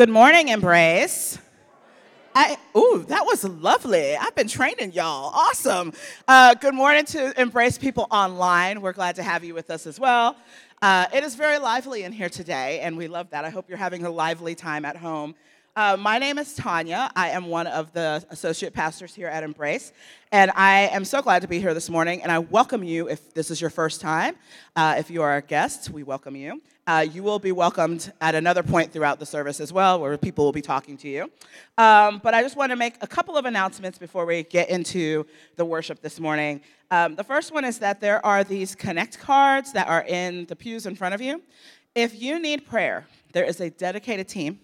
Good morning, Embrace. I, ooh, that was lovely. I've been training y'all. Awesome. Uh, good morning to Embrace people online. We're glad to have you with us as well. Uh, it is very lively in here today, and we love that. I hope you're having a lively time at home. Uh, my name is Tanya. I am one of the associate pastors here at Embrace, and I am so glad to be here this morning. And I welcome you if this is your first time. Uh, if you are a guest, we welcome you. Uh, you will be welcomed at another point throughout the service as well, where people will be talking to you. Um, but I just want to make a couple of announcements before we get into the worship this morning. Um, the first one is that there are these Connect cards that are in the pews in front of you. If you need prayer, there is a dedicated team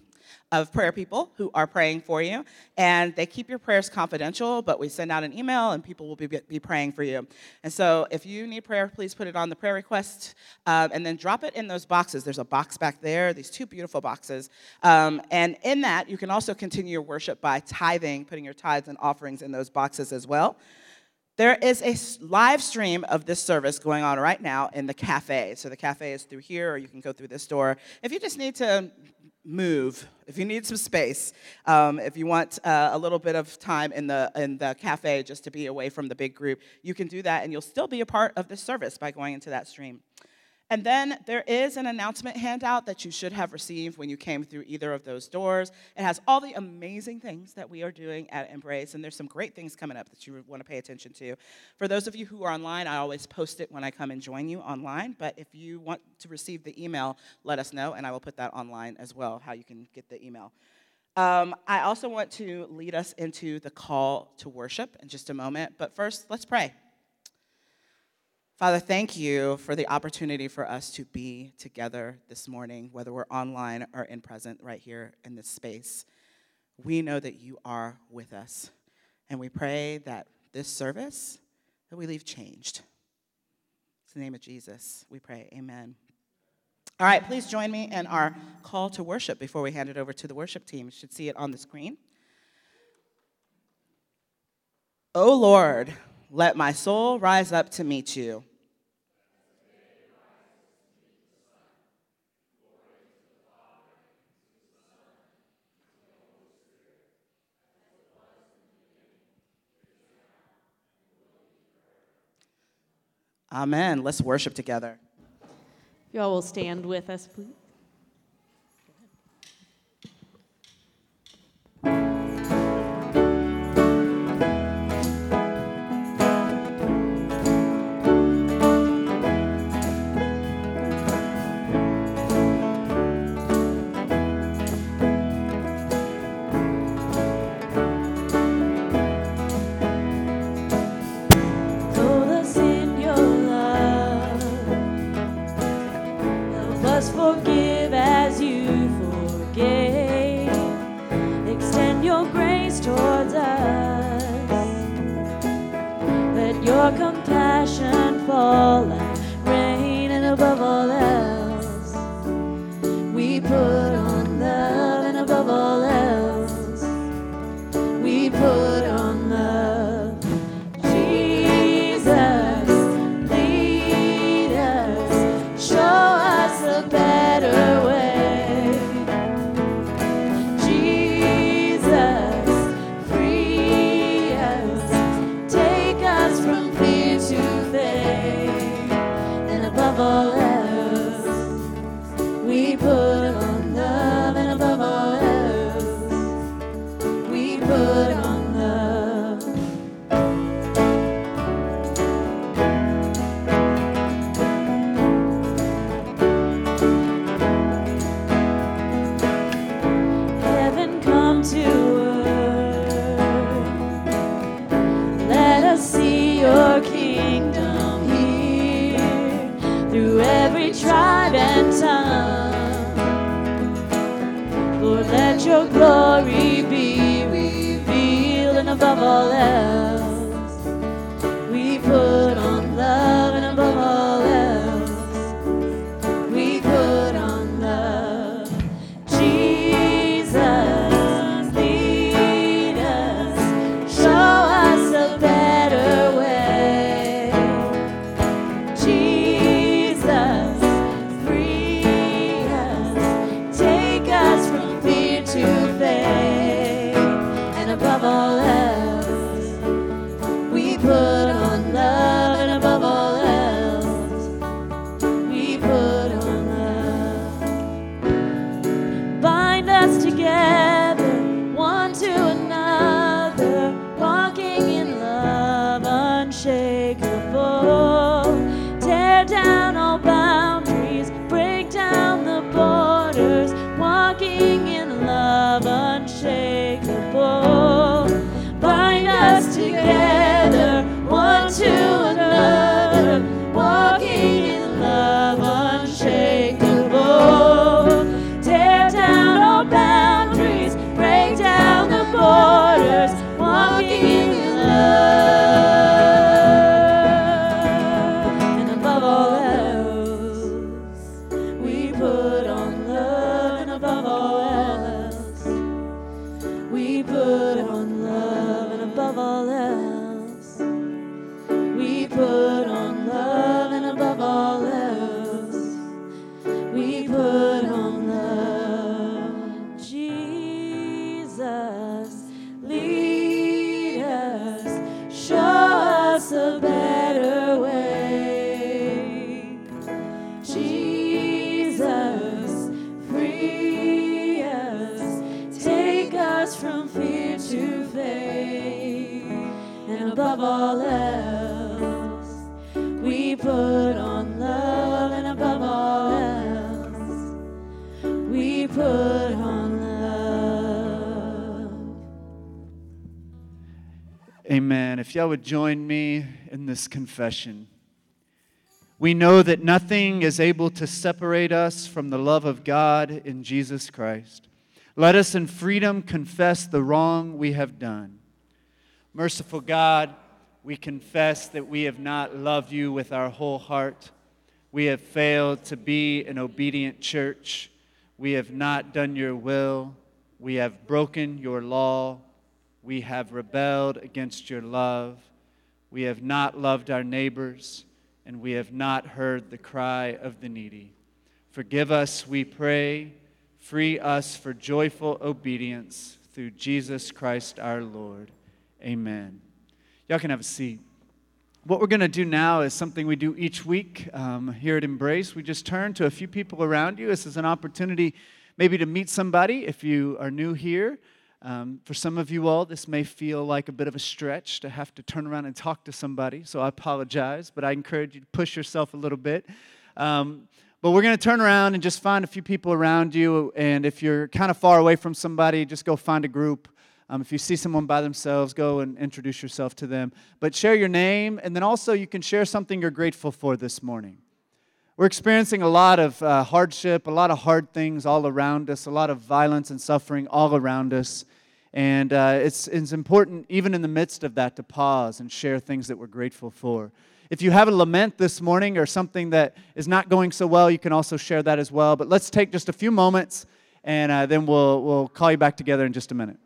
of prayer people who are praying for you. And they keep your prayers confidential, but we send out an email and people will be, be praying for you. And so if you need prayer, please put it on the prayer request um, and then drop it in those boxes. There's a box back there, these two beautiful boxes. Um, and in that, you can also continue your worship by tithing, putting your tithes and offerings in those boxes as well. There is a live stream of this service going on right now in the cafe. So the cafe is through here, or you can go through this door. If you just need to move, if you need some space, um, if you want uh, a little bit of time in the in the cafe just to be away from the big group, you can do that, and you'll still be a part of the service by going into that stream. And then there is an announcement handout that you should have received when you came through either of those doors. It has all the amazing things that we are doing at Embrace, and there's some great things coming up that you want to pay attention to. For those of you who are online, I always post it when I come and join you online, but if you want to receive the email, let us know, and I will put that online as well, how you can get the email. Um, I also want to lead us into the call to worship in just a moment, but first, let's pray. Father, thank you for the opportunity for us to be together this morning, whether we're online or in present right here in this space. We know that you are with us, and we pray that this service that we leave changed. In the name of Jesus, we pray. Amen. All right, please join me in our call to worship before we hand it over to the worship team. You should see it on the screen. O Lord, let my soul rise up to meet you. Amen. Let's worship together. You all will stand with us, please. all we put y'all would join me in this confession. We know that nothing is able to separate us from the love of God in Jesus Christ. Let us in freedom confess the wrong we have done. Merciful God, we confess that we have not loved you with our whole heart. We have failed to be an obedient church. We have not done your will. We have broken your law. We have rebelled against your love. We have not loved our neighbors, and we have not heard the cry of the needy. Forgive us, we pray. Free us for joyful obedience through Jesus Christ our Lord. Amen. Y'all can have a seat. What we're going to do now is something we do each week um, here at Embrace. We just turn to a few people around you. This is an opportunity maybe to meet somebody if you are new here. Um, for some of you all, this may feel like a bit of a stretch to have to turn around and talk to somebody, so I apologize, but I encourage you to push yourself a little bit. Um, but we're going to turn around and just find a few people around you, and if you're kind of far away from somebody, just go find a group. Um, if you see someone by themselves, go and introduce yourself to them. But share your name, and then also you can share something you're grateful for this morning. We're experiencing a lot of uh, hardship, a lot of hard things all around us, a lot of violence and suffering all around us. And uh, it's, it's important, even in the midst of that, to pause and share things that we're grateful for. If you have a lament this morning or something that is not going so well, you can also share that as well. But let's take just a few moments, and uh, then we'll, we'll call you back together in just a minute.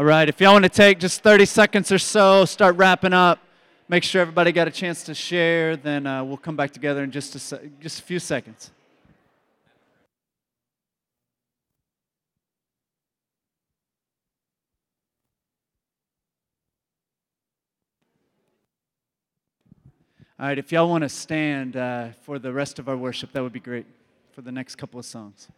All right, if y'all want to take just 30 seconds or so, start wrapping up, make sure everybody got a chance to share, then uh, we'll come back together in just a, se- just a few seconds. All right, if y'all want to stand uh, for the rest of our worship, that would be great for the next couple of songs.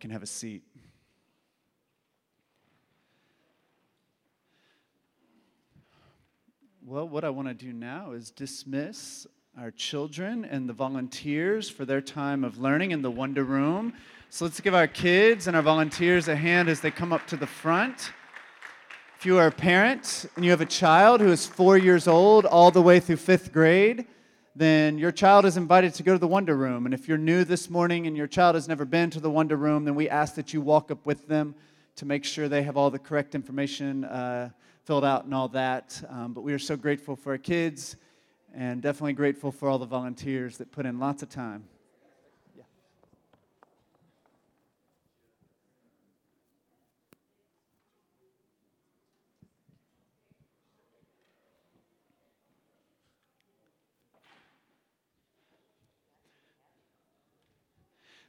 can have a seat. Well, what I want to do now is dismiss our children and the volunteers for their time of learning in the Wonder Room. So let's give our kids and our volunteers a hand as they come up to the front. If you are a parent and you have a child who is four years old all the way through fifth grade, then your child is invited to go to the Wonder Room. And if you're new this morning and your child has never been to the Wonder Room, then we ask that you walk up with them to make sure they have all the correct information uh, filled out and all that. Um, but we are so grateful for our kids and definitely grateful for all the volunteers that put in lots of time.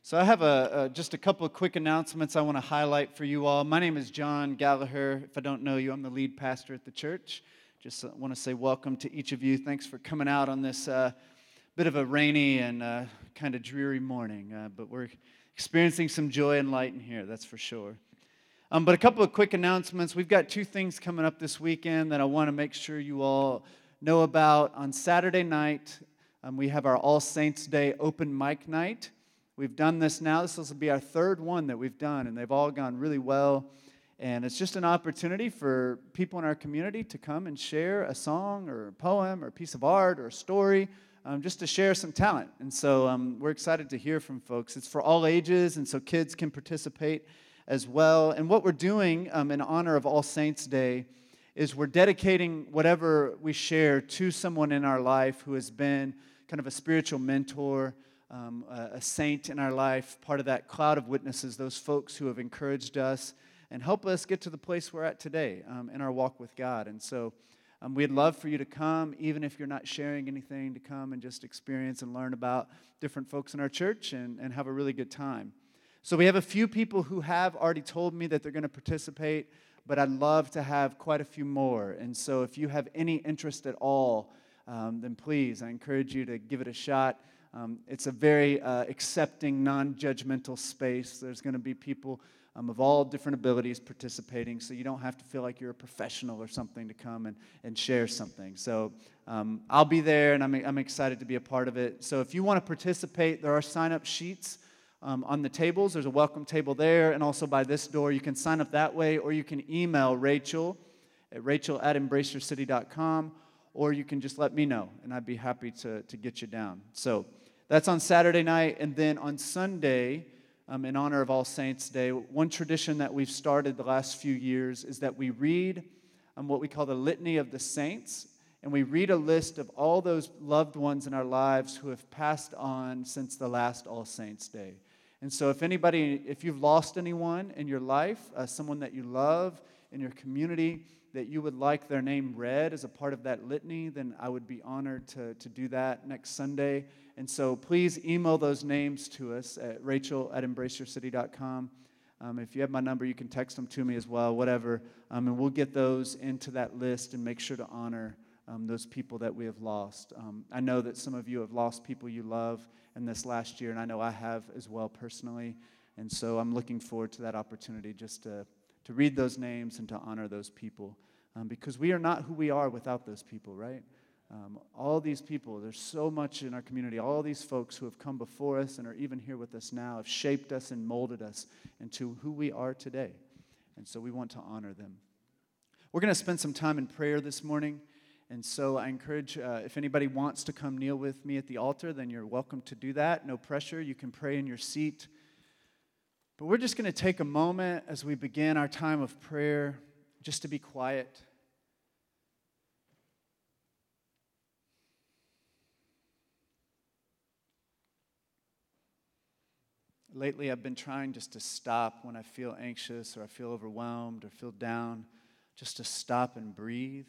So, I have a, a, just a couple of quick announcements I want to highlight for you all. My name is John Gallaher. If I don't know you, I'm the lead pastor at the church. Just uh, want to say welcome to each of you. Thanks for coming out on this uh, bit of a rainy and uh, kind of dreary morning, uh, but we're experiencing some joy and light in here, that's for sure. Um, but a couple of quick announcements. We've got two things coming up this weekend that I want to make sure you all know about. On Saturday night, um, we have our All Saints Day open mic night. We've done this now. This will be our third one that we've done, and they've all gone really well. And it's just an opportunity for people in our community to come and share a song or a poem or a piece of art or a story, um, just to share some talent. And so um, we're excited to hear from folks. It's for all ages, and so kids can participate as well. And what we're doing um, in honor of All Saints' Day is we're dedicating whatever we share to someone in our life who has been kind of a spiritual mentor um, a, a saint in our life, part of that cloud of witnesses, those folks who have encouraged us and help us get to the place we're at today um, in our walk with God. And so um, we'd love for you to come, even if you're not sharing anything, to come and just experience and learn about different folks in our church and, and have a really good time. So we have a few people who have already told me that they're going to participate, but I'd love to have quite a few more. And so if you have any interest at all, um, then please, I encourage you to give it a shot. Um, it's a very uh, accepting, non judgmental space. There's going to be people um, of all different abilities participating, so you don't have to feel like you're a professional or something to come and, and share something. So um, I'll be there, and I'm, I'm excited to be a part of it. So if you want to participate, there are sign up sheets. Um, on the tables. There's a welcome table there, and also by this door. You can sign up that way, or you can email Rachel at rachel at embraceyourcity.com, or you can just let me know, and I'd be happy to, to get you down. So that's on Saturday night. And then on Sunday, um, in honor of All Saints' Day, one tradition that we've started the last few years is that we read um, what we call the Litany of the Saints. And we read a list of all those loved ones in our lives who have passed on since the last All Saints' Day. And so, if anybody, if you've lost anyone in your life, uh, someone that you love in your community, that you would like their name read as a part of that litany, then I would be honored to, to do that next Sunday. And so please email those names to us at rachel at embraceyourcity.com. Um, if you have my number, you can text them to me as well, whatever. Um, and we'll get those into that list and make sure to honor um, those people that we have lost. Um, I know that some of you have lost people you love in this last year, and I know I have as well personally. And so I'm looking forward to that opportunity just to, to read those names and to honor those people. Um, because we are not who we are without those people, right? Um, all these people, there's so much in our community, all these folks who have come before us and are even here with us now have shaped us and molded us into who we are today. And so we want to honor them. We're going to spend some time in prayer this morning. And so I encourage uh, if anybody wants to come kneel with me at the altar, then you're welcome to do that. No pressure. You can pray in your seat. But we're just going to take a moment as we begin our time of prayer just to be quiet lately I've been trying just to stop when I feel anxious or I feel overwhelmed or feel down, just to stop and breathe,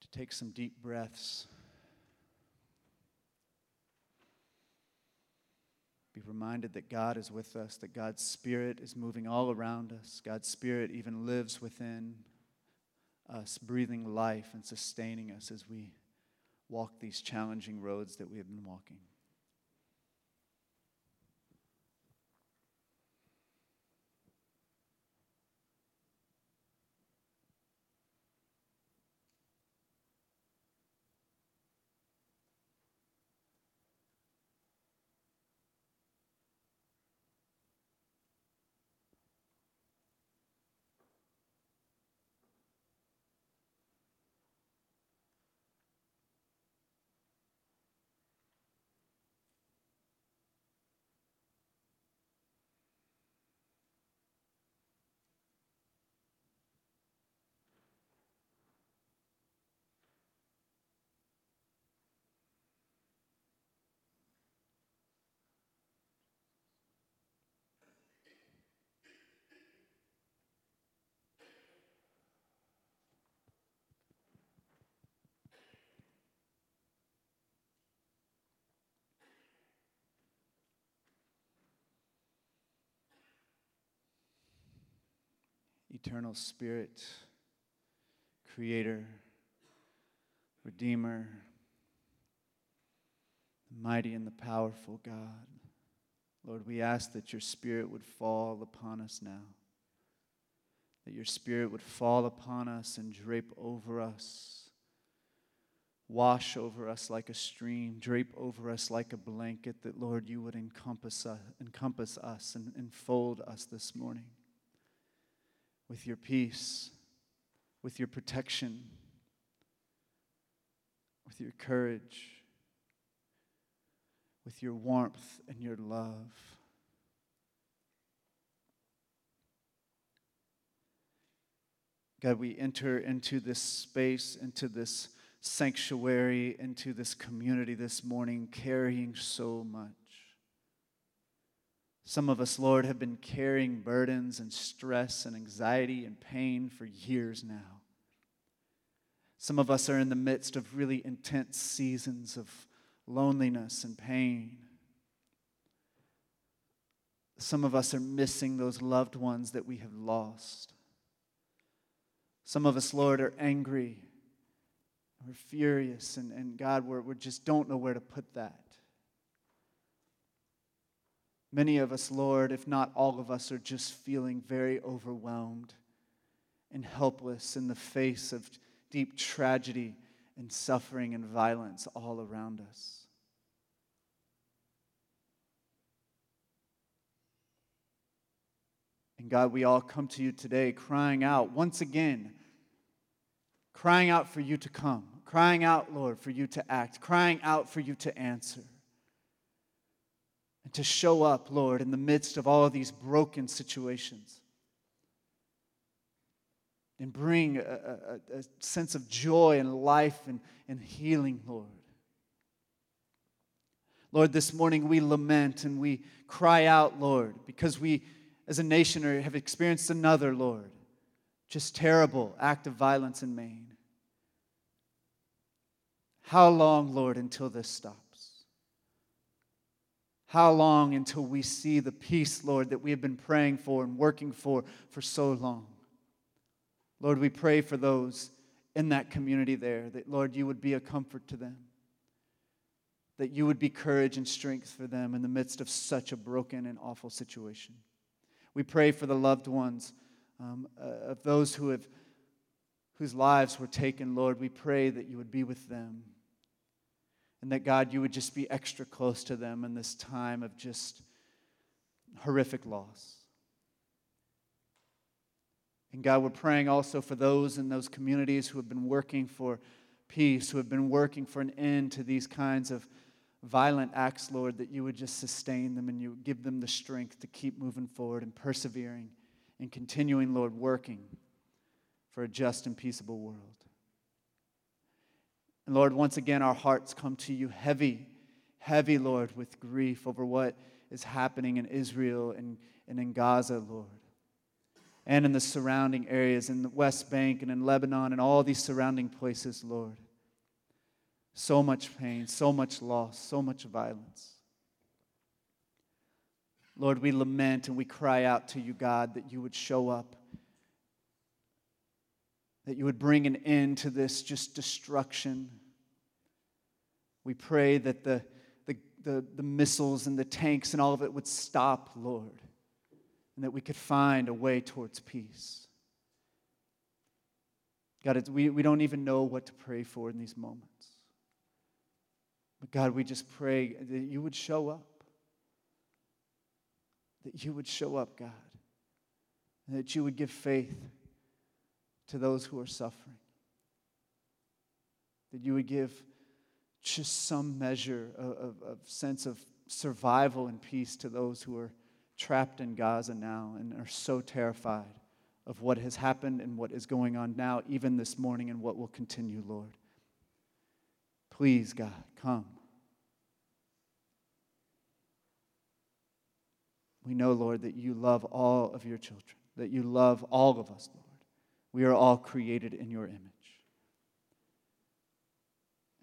to take some deep breaths. Be reminded that God is with us, that God's Spirit is moving all around us. God's Spirit even lives within us, breathing life and sustaining us as we walk these challenging roads that we have been walking. Eternal spirit, creator, redeemer, the mighty and the powerful God. Lord, we ask that your spirit would fall upon us now, that your spirit would fall upon us and drape over us wash over us like a stream, drape over us like a blanket, that, Lord, you would encompass us, encompass us and enfold us this morning with your peace, with your protection, with your courage, with your warmth and your love. God, we enter into this space, into this sanctuary, into this community this morning, carrying so much. Some of us, Lord, have been carrying burdens and stress and anxiety and pain for years now. Some of us are in the midst of really intense seasons of loneliness and pain. Some of us are missing those loved ones that we have lost. Some of us, Lord, are angry we're furious, and, and God, we're, we just don't know where to put that. Many of us, Lord, if not all of us, are just feeling very overwhelmed and helpless in the face of deep tragedy and suffering and violence all around us. And God, we all come to you today crying out once again, crying out for you to come crying out, Lord, for you to act, crying out for you to answer. And to show up, Lord, in the midst of all of these broken situations. And bring a, a, a sense of joy and life and, and healing, Lord. Lord, this morning we lament and we cry out, Lord, because we as a nation have experienced another, Lord, just terrible act of violence in Maine. How long, Lord, until this stops? How long until we see the peace, Lord, that we have been praying for and working for for so long? Lord, we pray for those in that community there that, Lord, you would be a comfort to them, that you would be courage and strength for them in the midst of such a broken and awful situation. We pray for the loved ones um, uh, of those who have whose lives were taken, Lord, we pray that you would be with them. And that, God, you would just be extra close to them in this time of just horrific loss. And God, we're praying also for those in those communities who have been working for peace, who have been working for an end to these kinds of violent acts, Lord, that you would just sustain them and you would give them the strength to keep moving forward and persevering and continuing, Lord, working for a just and peaceable world. And Lord, once again, our hearts come to you heavy, heavy, Lord, with grief over what is happening in Israel and, and in Gaza, Lord, and in the surrounding areas, in the West Bank and in Lebanon and all these surrounding places, Lord. So much pain, so much loss, so much violence. Lord, we lament and we cry out to you, God, that you would show up that you would bring an end to this just destruction. We pray that the, the, the, the, missiles and the tanks and all of it would stop, Lord, and that we could find a way towards peace. God, we, we don't even know what to pray for in these moments. But God, we just pray that you would show up. That you would show up, God. And that you would give faith to those who are suffering. That you would give just some measure of, of, of, sense of survival and peace to those who are trapped in Gaza now and are so terrified of what has happened and what is going on now, even this morning, and what will continue, Lord. Please, God, come. We know, Lord, that you love all of your children, that you love all of us, Lord. We are all created in your image.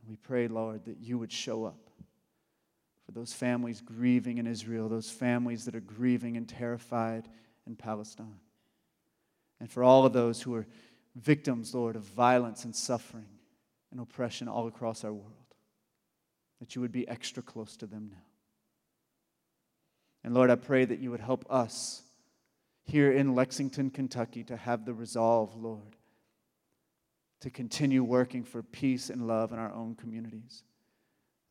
And we pray, Lord, that you would show up for those families grieving in Israel, those families that are grieving and terrified in Palestine. And for all of those who are victims, Lord, of violence and suffering and oppression all across our world, that you would be extra close to them now. And Lord, I pray that you would help us here in Lexington, Kentucky, to have the resolve, Lord, to continue working for peace and love in our own communities.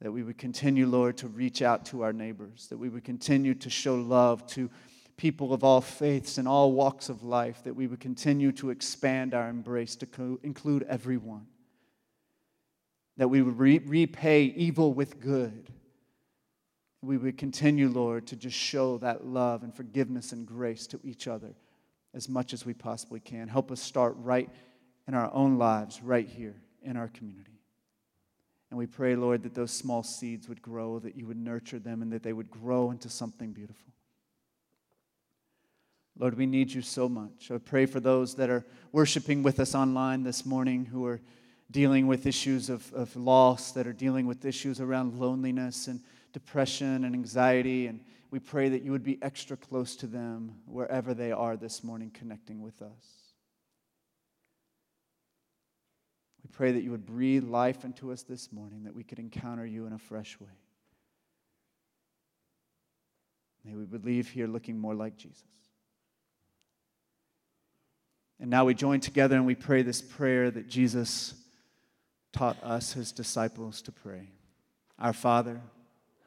That we would continue, Lord, to reach out to our neighbors, that we would continue to show love to people of all faiths and all walks of life, that we would continue to expand our embrace to co- include everyone, that we would re- repay evil with good. We would continue, Lord, to just show that love and forgiveness and grace to each other as much as we possibly can. Help us start right in our own lives, right here in our community. And we pray, Lord, that those small seeds would grow, that you would nurture them, and that they would grow into something beautiful. Lord, we need you so much. I pray for those that are worshiping with us online this morning who are dealing with issues of, of loss, that are dealing with issues around loneliness and depression and anxiety. And we pray that you would be extra close to them wherever they are this morning, connecting with us. We pray that you would breathe life into us this morning, that we could encounter you in a fresh way. May we would leave here looking more like Jesus. And now we join together and we pray this prayer that Jesus taught us, his disciples, to pray Our Father,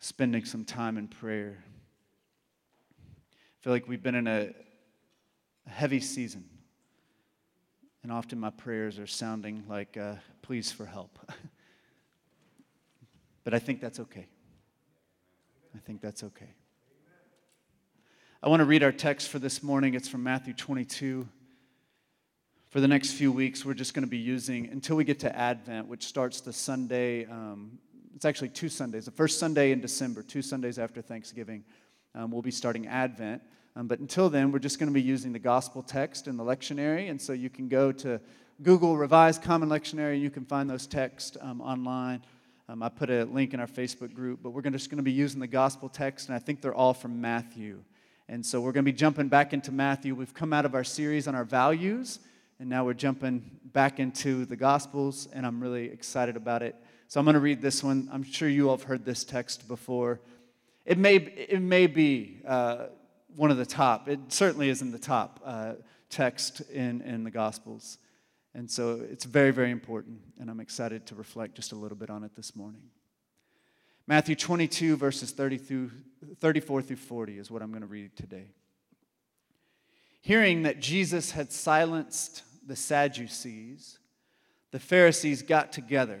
spending some time in prayer. I feel like we've been in a, heavy season. And often my prayers are sounding like uh, pleas for help. but I think that's okay. I think that's okay. I want to read our text for this morning. It's from Matthew 22. For the next few weeks, we're just going to be using, until we get to Advent, which starts the Sunday, um, it's actually two Sundays. The first Sunday in December, two Sundays after Thanksgiving, um, we'll be starting Advent. Um, but until then, we're just going to be using the gospel text in the lectionary. And so you can go to Google Revised Common Lectionary, and you can find those texts um, online. Um, I put a link in our Facebook group, but we're just going to be using the gospel text, and I think they're all from Matthew. And so we're going to be jumping back into Matthew. We've come out of our series on our values, and now we're jumping back into the Gospels, and I'm really excited about it. So I'm going to read this one. I'm sure you all have heard this text before. It may, it may be uh, one of the top, it certainly is in the top uh, text in, in the Gospels. And so it's very, very important, and I'm excited to reflect just a little bit on it this morning. Matthew 22, verses 30 through, 34 through 40 is what I'm going to read today. Hearing that Jesus had silenced the Sadducees, the Pharisees got together.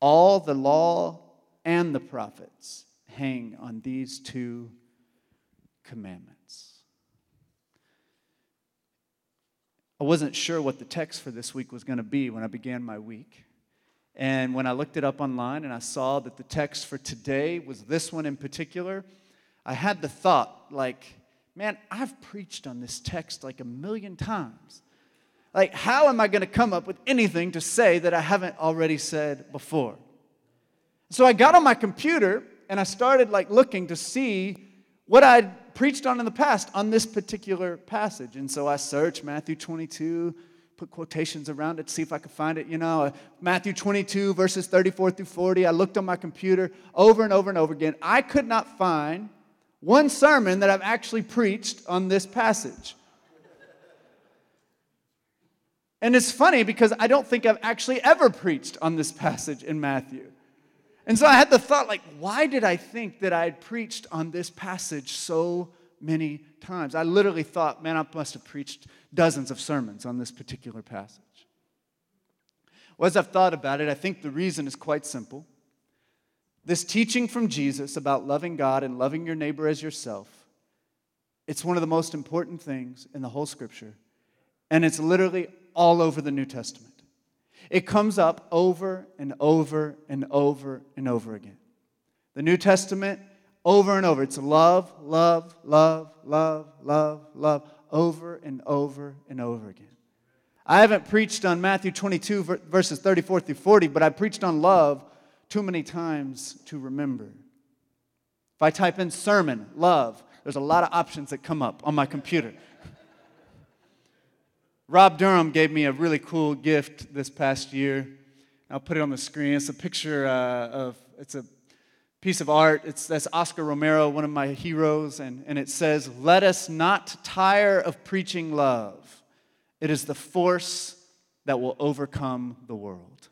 All the law and the prophets hang on these two commandments. I wasn't sure what the text for this week was going to be when I began my week. And when I looked it up online and I saw that the text for today was this one in particular, I had the thought, like, man, I've preached on this text like a million times. Like, how am I going to come up with anything to say that I haven't already said before? So I got on my computer and I started like looking to see what I'd preached on in the past on this particular passage. And so I searched Matthew 22, put quotations around it to see if I could find it. You know, uh, Matthew 22, verses 34 through 40. I looked on my computer over and over and over again. I could not find one sermon that I've actually preached on this passage. And it's funny because I don't think I've actually ever preached on this passage in Matthew. And so I had the thought, like, why did I think that I had preached on this passage so many times? I literally thought, man, I must have preached dozens of sermons on this particular passage. Well, as I've thought about it, I think the reason is quite simple. This teaching from Jesus about loving God and loving your neighbor as yourself, it's one of the most important things in the whole scripture. And it's literally all over the New Testament. It comes up over and over and over and over again. The New Testament, over and over. It's love, love, love, love, love, love, over and over and over again. I haven't preached on Matthew 22, verses 34 through 40, but I preached on love too many times to remember. If I type in sermon, love, there's a lot of options that come up on my computer. Rob Durham gave me a really cool gift this past year. I'll put it on the screen. It's a picture uh, of, it's a piece of art. It's, that's Oscar Romero, one of my heroes, and, and it says, Let us not tire of preaching love. It is the force that will overcome the world.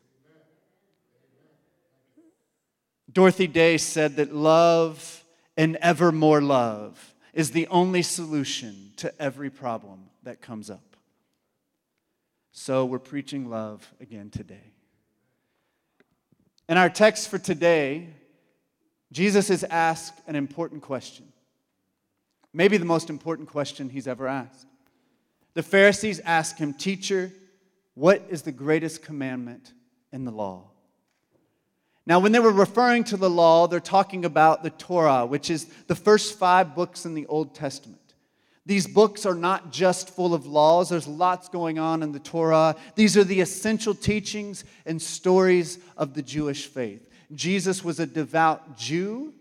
Dorothy Day said that love and ever more love is the only solution to every problem that comes up. So we're preaching love again today. In our text for today, Jesus is asked an important question. Maybe the most important question he's ever asked. The Pharisees ask him, Teacher, what is the greatest commandment in the law? Now, when they were referring to the law, they're talking about the Torah, which is the first five books in the Old Testament. These books are not just full of laws, there's lots going on in the Torah. These are the essential teachings and stories of the Jewish faith. Jesus was a devout Jew,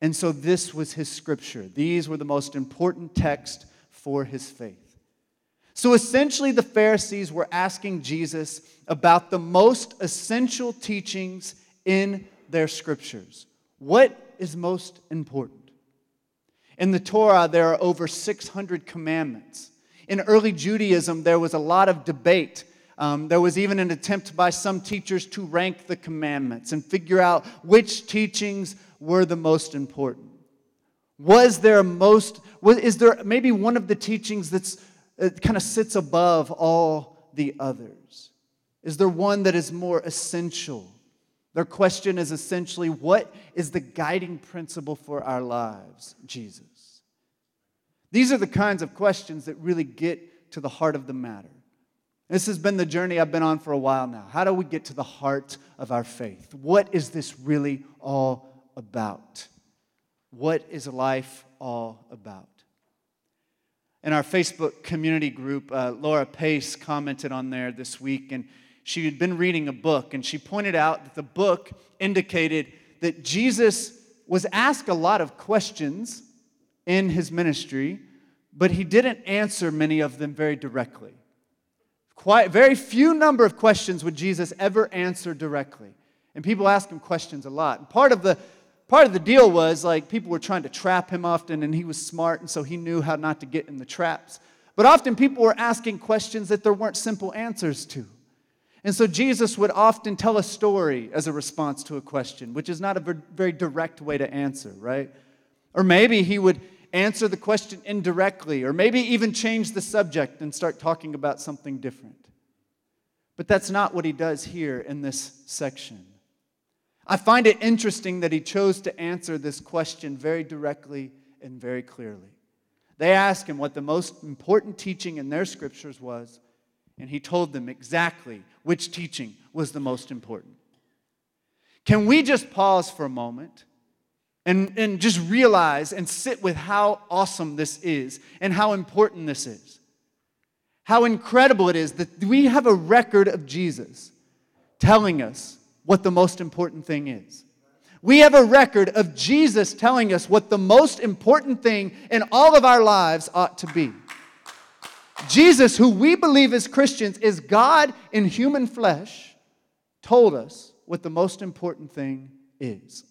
and so this was his scripture. These were the most important text for his faith. So essentially, the Pharisees were asking Jesus about the most essential teachings in their scriptures. What is most important? In the Torah, there are over 600 commandments. In early Judaism, there was a lot of debate. Um, there was even an attempt by some teachers to rank the commandments and figure out which teachings were the most important. Was there most, is there maybe one of the teachings that's uh, kind of sits above all the others? Is there one that is more essential? Their question is essentially what is the guiding principle for our lives, Jesus? These are the kinds of questions that really get to the heart of the matter. This has been the journey I've been on for a while now. How do we get to the heart of our faith? What is this really all about? What is life all about? In our Facebook community group, uh, Laura Pace commented on there this week, and she had been reading a book and she pointed out that the book indicated that Jesus was asked a lot of questions in his ministry, but he didn't answer many of them very directly. Quite very few number of questions would Jesus ever answer directly. And people ask him questions a lot. And part of the part of the deal was like people were trying to trap him often and he was smart and so he knew how not to get in the traps. But often people were asking questions that there weren't simple answers to. And so Jesus would often tell a story as a response to a question, which is not a very direct way to answer, right? Or maybe he would answer the question indirectly, or maybe even change the subject and start talking about something different. But that's not what he does here in this section. I find it interesting that he chose to answer this question very directly and very clearly. They asked him what the most important teaching in their scriptures was, and he told them exactly which teaching was the most important. Can we just pause for a moment and, and just realize and sit with how awesome this is and how important this is? How incredible it is that we have a record of Jesus telling us what the most important thing is. We have a record of Jesus telling us what the most important thing in all of our lives ought to be. Jesus, who we believe as Christians is God in human flesh, told us what the most important thing is.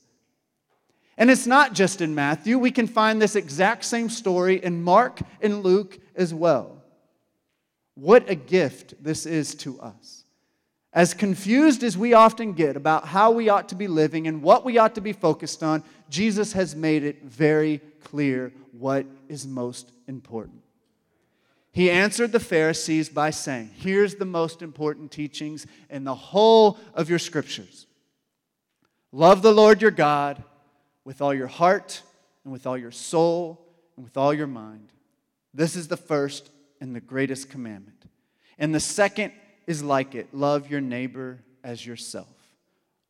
And it's not just in Matthew. We can find this exact same story in Mark and Luke as well. What a gift this is to us. As confused as we often get about how we ought to be living and what we ought to be focused on, Jesus has made it very clear what is most important. He answered the Pharisees by saying, Here's the most important teachings in the whole of your scriptures love the Lord your God with all your heart, and with all your soul, and with all your mind. This is the first and the greatest commandment. And the second is like it love your neighbor as yourself.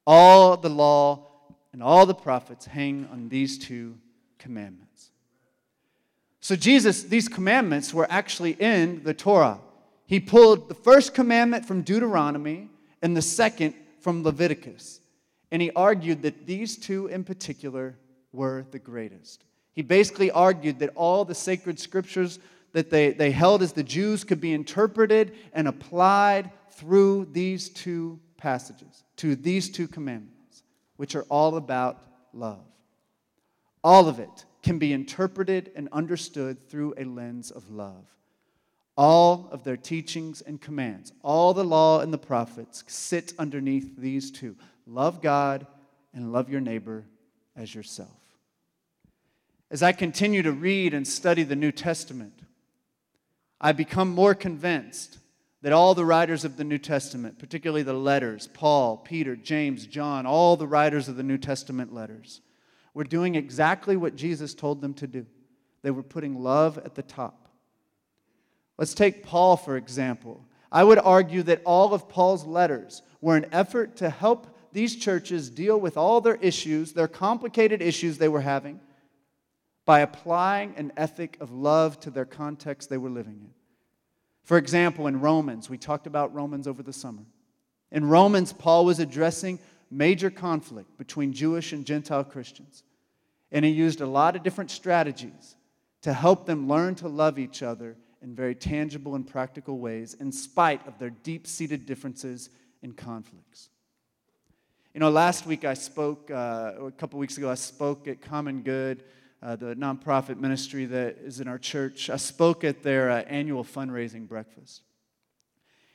All the law and all the prophets hang on these two commandments. So, Jesus, these commandments were actually in the Torah. He pulled the first commandment from Deuteronomy and the second from Leviticus. And he argued that these two in particular were the greatest. He basically argued that all the sacred scriptures that they, they held as the Jews could be interpreted and applied through these two passages, to these two commandments, which are all about love. All of it can be interpreted and understood through a lens of love. All of their teachings and commands, all the law and the prophets sit underneath these two love God and love your neighbor as yourself. As I continue to read and study the New Testament, I become more convinced that all the writers of the New Testament, particularly the letters, Paul, Peter, James, John, all the writers of the New Testament letters, were doing exactly what Jesus told them to do. They were putting love at the top. Let's take Paul, for example. I would argue that all of Paul's letters were an effort to help these churches deal with all their issues, their complicated issues they were having, by applying an ethic of love to their context they were living in. For example, in Romans, we talked about Romans over the summer. In Romans, Paul was addressing major conflict between Jewish and Gentile Christians. And he used a lot of different strategies to help them learn to love each other in very tangible and practical ways, in spite of their deep seated differences and conflicts. You know, last week I spoke, uh, a couple weeks ago, I spoke at Common Good, uh, the nonprofit ministry that is in our church. I spoke at their uh, annual fundraising breakfast.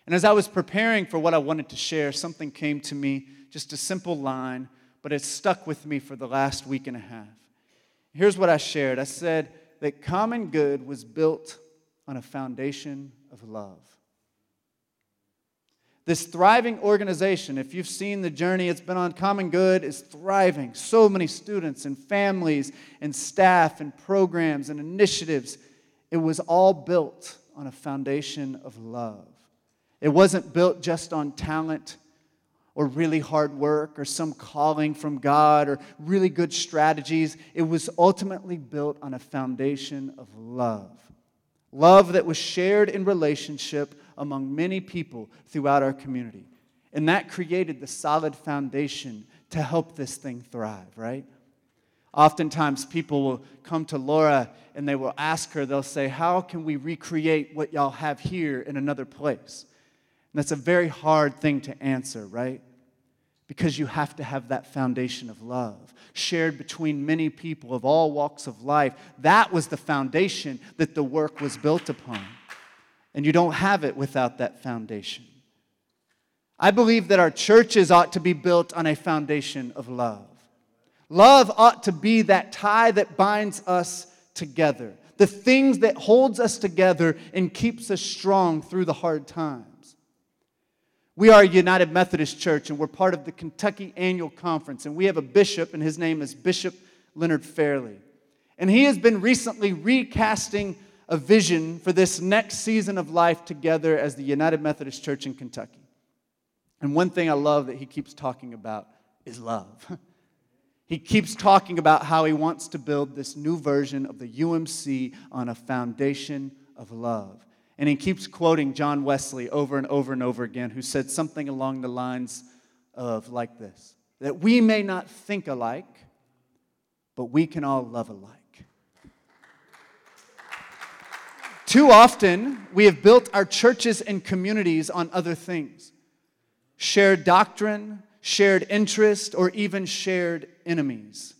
And as I was preparing for what I wanted to share, something came to me, just a simple line, but it stuck with me for the last week and a half. Here's what I shared I said that Common Good was built on a foundation of love. This thriving organization, if you've seen the journey it's been on, Common Good is thriving. So many students and families and staff and programs and initiatives. It was all built on a foundation of love. It wasn't built just on talent or really hard work or some calling from God or really good strategies. It was ultimately built on a foundation of love. Love that was shared in relationship among many people throughout our community. And that created the solid foundation to help this thing thrive, right? Oftentimes, people will come to Laura and they will ask her, they'll say, How can we recreate what y'all have here in another place? That's a very hard thing to answer, right? Because you have to have that foundation of love shared between many people of all walks of life. That was the foundation that the work was built upon and you don't have it without that foundation. I believe that our churches ought to be built on a foundation of love. Love ought to be that tie that binds us together, the things that holds us together and keeps us strong through the hard times. We are a United Methodist Church, and we're part of the Kentucky Annual Conference, and we have a bishop, and his name is Bishop Leonard Fairley. And he has been recently recasting a vision for this next season of life together as the United Methodist Church in Kentucky. And one thing I love that he keeps talking about is love. he keeps talking about how he wants to build this new version of the UMC on a foundation of love. And he keeps quoting John Wesley over and over and over again, who said something along the lines of like this that we may not think alike, but we can all love alike. Too often, we have built our churches and communities on other things shared doctrine, shared interest, or even shared enemies.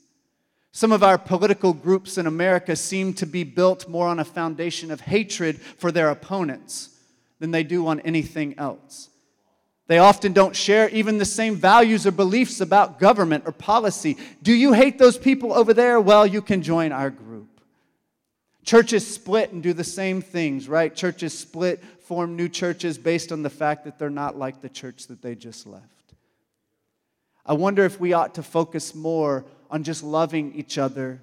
Some of our political groups in America seem to be built more on a foundation of hatred for their opponents than they do on anything else. They often don't share even the same values or beliefs about government or policy. Do you hate those people over there? Well, you can join our group. Churches split and do the same things, right? Churches split, form new churches based on the fact that they're not like the church that they just left. I wonder if we ought to focus more on just loving each other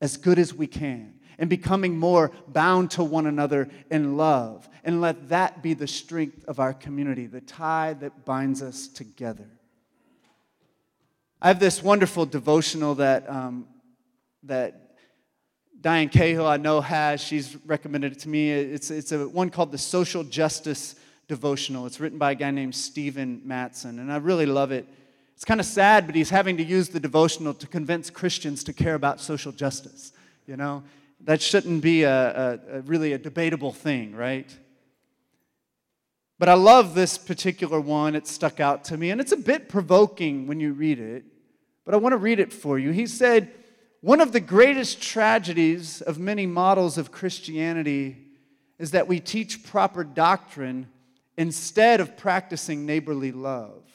as good as we can and becoming more bound to one another in love. And let that be the strength of our community, the tie that binds us together. I have this wonderful devotional that, um, that Diane Cahill, I know, has. She's recommended it to me. It's, it's a one called the Social Justice Devotional. It's written by a guy named Stephen Mattson, and I really love it. It's kind of sad, but he's having to use the devotional to convince Christians to care about social justice. You know, that shouldn't be a, a, a really a debatable thing, right? But I love this particular one. It stuck out to me, and it's a bit provoking when you read it, but I want to read it for you. He said, One of the greatest tragedies of many models of Christianity is that we teach proper doctrine instead of practicing neighborly love.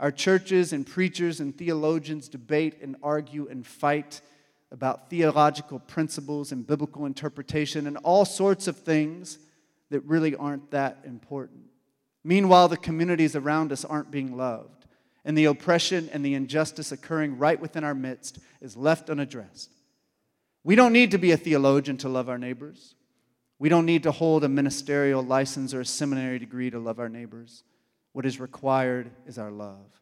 Our churches and preachers and theologians debate and argue and fight about theological principles and biblical interpretation and all sorts of things that really aren't that important. Meanwhile, the communities around us aren't being loved, and the oppression and the injustice occurring right within our midst is left unaddressed. We don't need to be a theologian to love our neighbors. We don't need to hold a ministerial license or a seminary degree to love our neighbors. What is required is our love.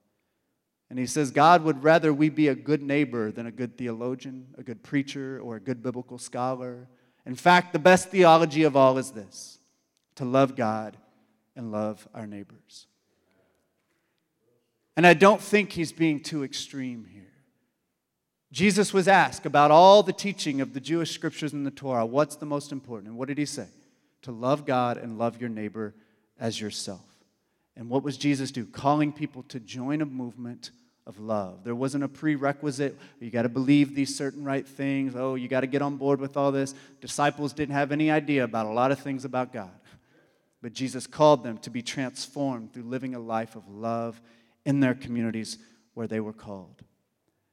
And he says, God would rather we be a good neighbor than a good theologian, a good preacher, or a good biblical scholar. In fact, the best theology of all is this to love God and love our neighbors. And I don't think he's being too extreme here. Jesus was asked about all the teaching of the Jewish scriptures in the Torah what's the most important? And what did he say? To love God and love your neighbor as yourself. And what was Jesus do? Calling people to join a movement of love. There wasn't a prerequisite. You got to believe these certain right things. Oh, you got to get on board with all this. Disciples didn't have any idea about a lot of things about God. But Jesus called them to be transformed through living a life of love in their communities where they were called.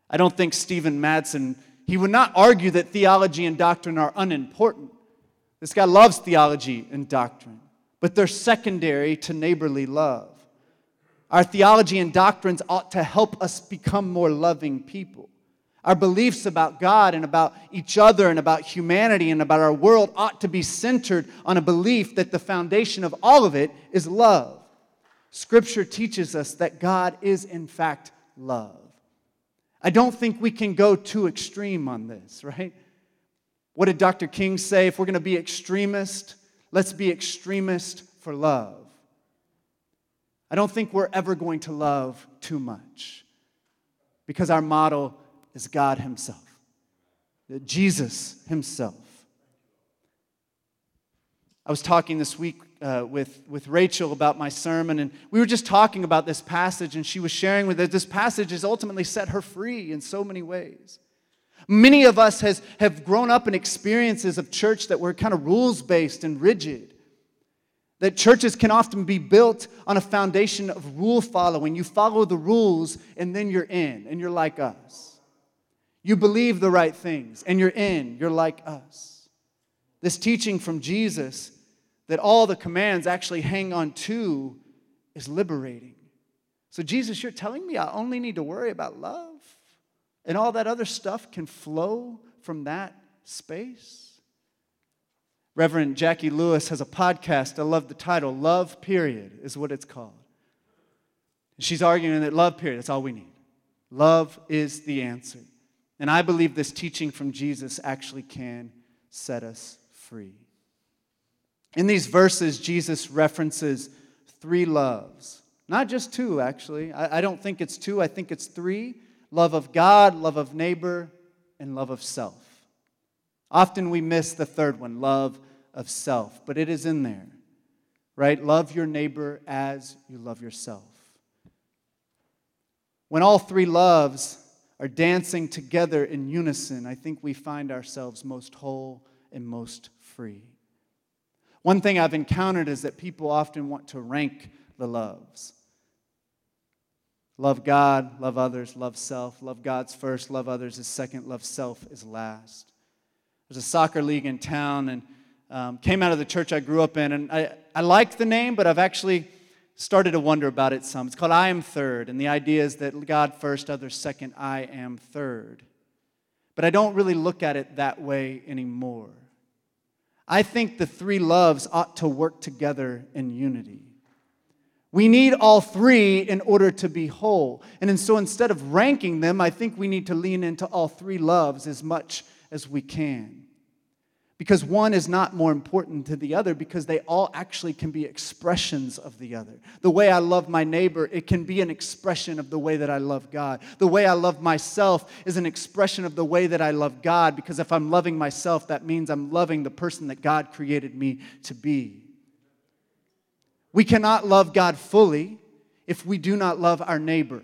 I don't think Stephen Mattson, he would not argue that theology and doctrine are unimportant. This guy loves theology and doctrine but they're secondary to neighborly love. Our theology and doctrines ought to help us become more loving people. Our beliefs about God and about each other and about humanity and about our world ought to be centered on a belief that the foundation of all of it is love. Scripture teaches us that God is, in fact, love. I don't think we can go too extreme on this, right? What did Dr. King say? If we're going to be extremist, Let's be extremist for love. I don't think we're ever going to love too much because our model is God Himself, Jesus Himself. I was talking this week uh, with, with Rachel about my sermon, and we were just talking about this passage, and she was sharing with us this passage has ultimately set her free in so many ways. Many of us has, have grown up in experiences of church that were kind of rules based and rigid. That churches can often be built on a foundation of rule following. You follow the rules and then you're in, and you're like us. You believe the right things and you're in, you're like us. This teaching from Jesus that all the commands actually hang on to is liberating. So, Jesus, you're telling me I only need to worry about love? And all that other stuff can flow from that space. Reverend Jacqui Lewis has a podcast. I love the title. Love, period, is what it's called. She's arguing that love, period, that's all we need. Love is the answer. And I believe this teaching from Jesus actually can set us free. In these verses, Jesus references three loves. Not just two, actually. I, I don't think it's two, I think it's three love of God, love of neighbor, and love of self. Often we miss the third one, love of self, but it is in there, right? Love your neighbor as you love yourself. When all three loves are dancing together in unison, I think we find ourselves most whole and most free. One thing I've encountered is that people often want to rank the loves. Love God, love others, love self. Love God's first, love others is second, love self is last. There's a soccer league in town and um, came out of the church I grew up in. And I, I liked the name, but I've actually started to wonder about it some. It's called I Am Third. And the idea is that God first, others second, I am third. But I don't really look at it that way anymore. I think the three loves ought to work together in unity. We need all three in order to be whole. And so instead of ranking them, I think we need to lean into all three loves as much as we can. Because one is not more important to the other because they all actually can be expressions of the other. The way I love my neighbor, it can be an expression of the way that I love God. The way I love myself is an expression of the way that I love God because if I'm loving myself, that means I'm loving the person that God created me to be. We cannot love God fully if we do not love our neighbor.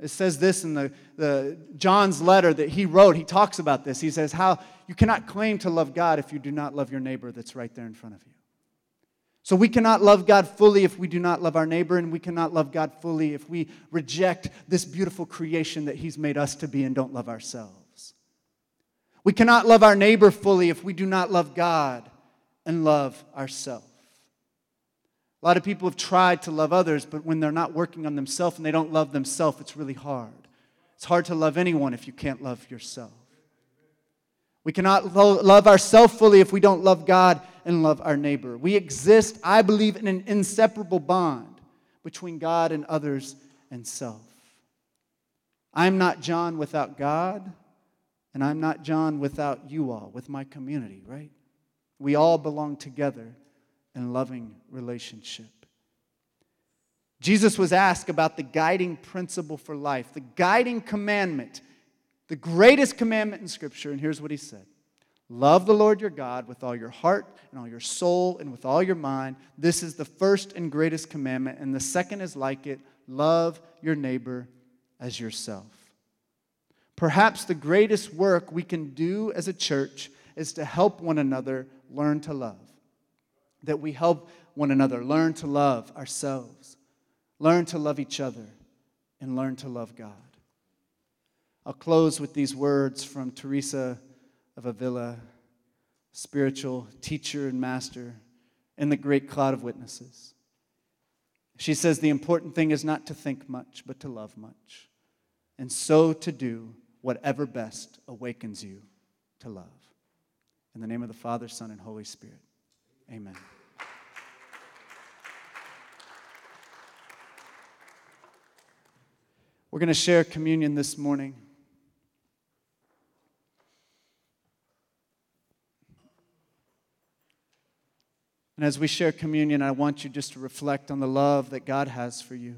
It says this in the, the John's letter that he wrote. He talks about this. He says, How you cannot claim to love God if you do not love your neighbor that's right there in front of you. So we cannot love God fully if we do not love our neighbor, and we cannot love God fully if we reject this beautiful creation that He's made us to be and don't love ourselves. We cannot love our neighbor fully if we do not love God and love ourselves. A lot of people have tried to love others, but when they're not working on themselves and they don't love themselves, it's really hard. It's hard to love anyone if you can't love yourself. We cannot lo- love ourselves fully if we don't love God and love our neighbor. We exist, I believe, in an inseparable bond between God and others and self. I'm not John without God, and I'm not John without you all, with my community, right? We all belong together and loving relationship. Jesus was asked about the guiding principle for life, the guiding commandment, the greatest commandment in Scripture, and here's what he said Love the Lord your God with all your heart and all your soul and with all your mind. This is the first and greatest commandment, and the second is like it love your neighbor as yourself. Perhaps the greatest work we can do as a church is to help one another learn to love that we help one another learn to love ourselves, learn to love each other, and learn to love God. I'll close with these words from Teresa of Avila, spiritual teacher and master in the great cloud of witnesses. She says the important thing is not to think much, but to love much, and so to do whatever best awakens you to love. In the name of the Father, Son, and Holy Spirit. Amen. We're going to share communion this morning. And as we share communion, I want you just to reflect on the love that God has for you.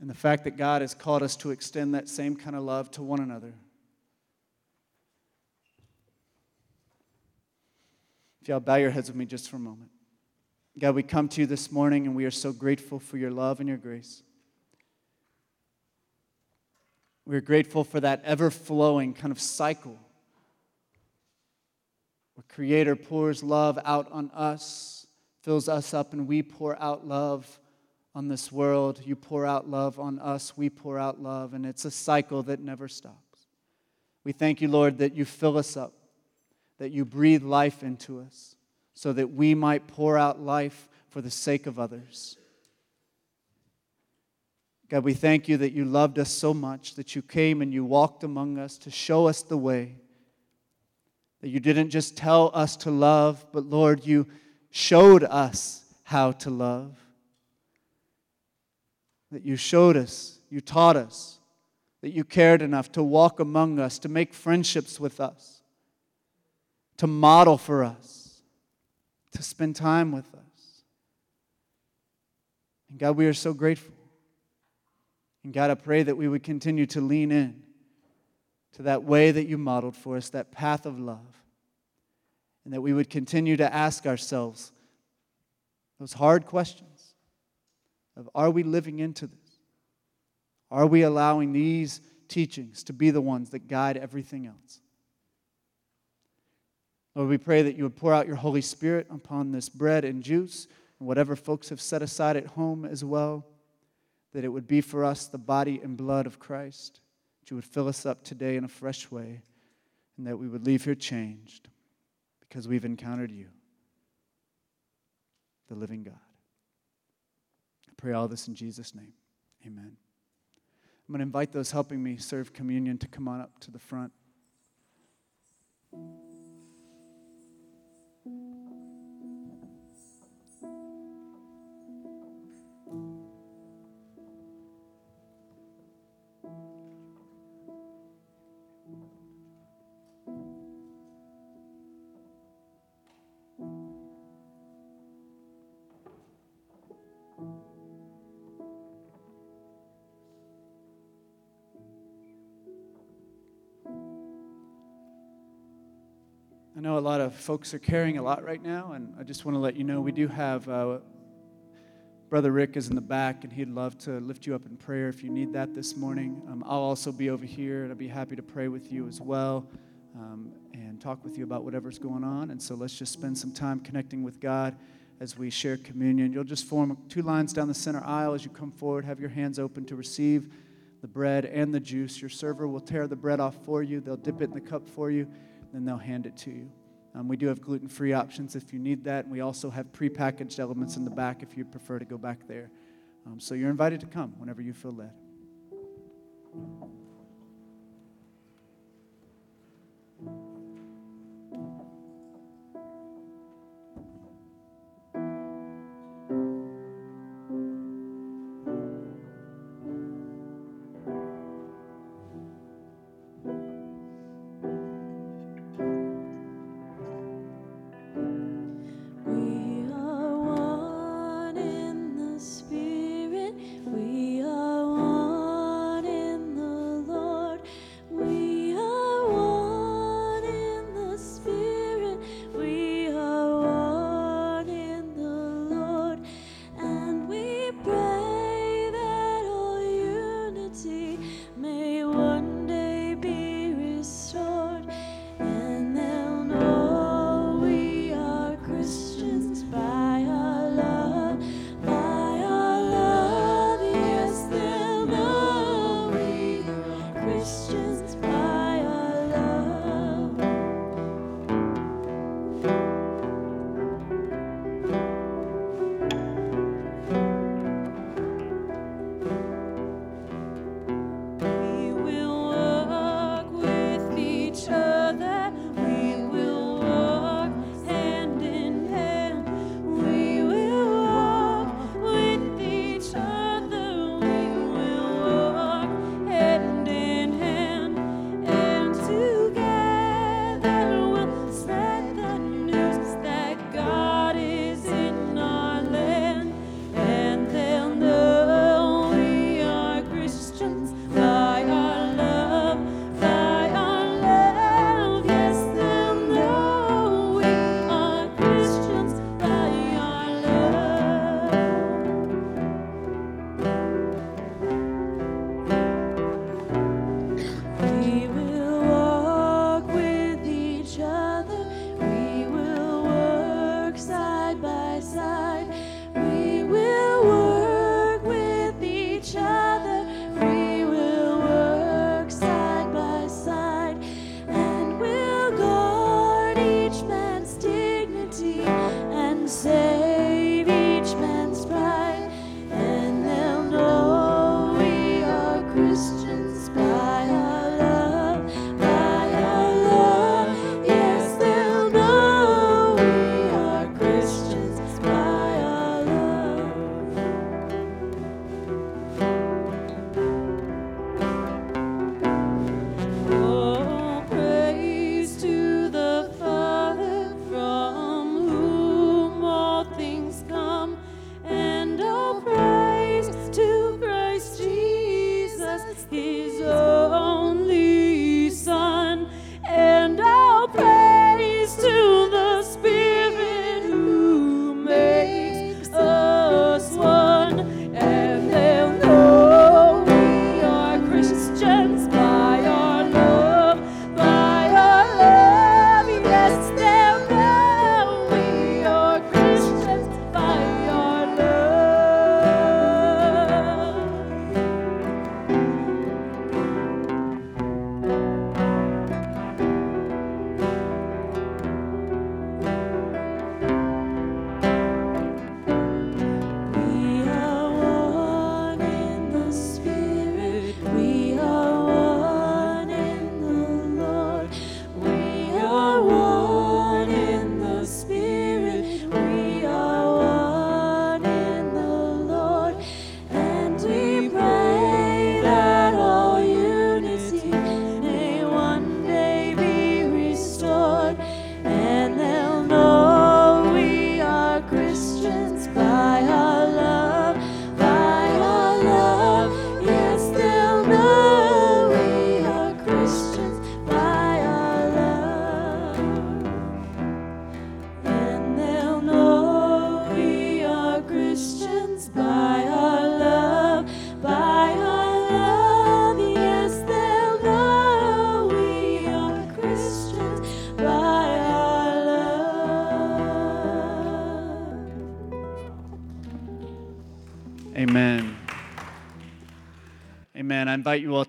And the fact that God has called us to extend that same kind of love to one another. If y'all bow your heads with me just for a moment. God, we come to you this morning and we are so grateful for your love and your grace. We're grateful for that ever flowing kind of cycle where Creator pours love out on us, fills us up, and we pour out love on this world. You pour out love on us, we pour out love, and it's a cycle that never stops. We thank you, Lord, that you fill us up that you breathe life into us so that we might pour out life for the sake of others. God, we thank you that you loved us so much, that you came and you walked among us to show us the way. That you didn't just tell us to love, but Lord, you showed us how to love. That you showed us, you taught us, that you cared enough to walk among us, to make friendships with us to model for us, to spend time with us. And God, we are so grateful. And God, I pray that we would continue to lean in to that way that you modeled for us, that path of love. And that we would continue to ask ourselves those hard questions of are we living into this? Are we allowing these teachings to be the ones that guide everything else. Lord, we pray that you would pour out your Holy Spirit upon this bread and juice and whatever folks have set aside at home as well, that it would be for us the body and blood of Christ, that you would fill us up today in a fresh way, and that we would leave here changed because we've encountered you, the living God. I pray all this in Jesus' name. Amen. I'm going to invite those helping me serve communion to come on up to the front. Thank you. I know a lot of folks are carrying a lot right now, and I just want to let you know we do have uh, Brother Rick is in the back, and he'd love to lift you up in prayer if you need that this morning. Um, I'll also be over here, and I'd be happy to pray with you as well um, and talk with you about whatever's going on. And so let's just spend some time connecting with God as we share communion. You'll just form two lines down the center aisle as you come forward. Have your hands open to receive the bread and the juice. Your server will tear the bread off for you, they'll dip it in the cup for you then they'll hand it to you. Um, we do have gluten free options if you need that. And we also have prepackaged elements in the back if you prefer to go back there. Um, so you're invited to come whenever you feel led.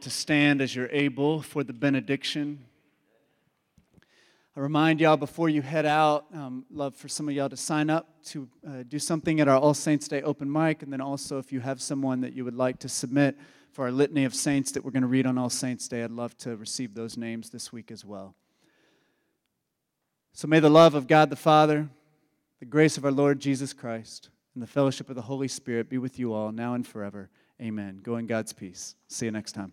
To stand as you're able for the benediction. I remind y'all before you head out, um, love for some of y'all to sign up to uh, do something at our All Saints Day open mic, and then also if you have someone that you would like to submit for our litany of saints that we're going to read on All Saints Day, I'd love to receive those names this week as well. So may the love of God the Father, the grace of our Lord Jesus Christ, and the fellowship of the Holy Spirit be with you all now and forever. Amen. Go in God's peace. See you next time.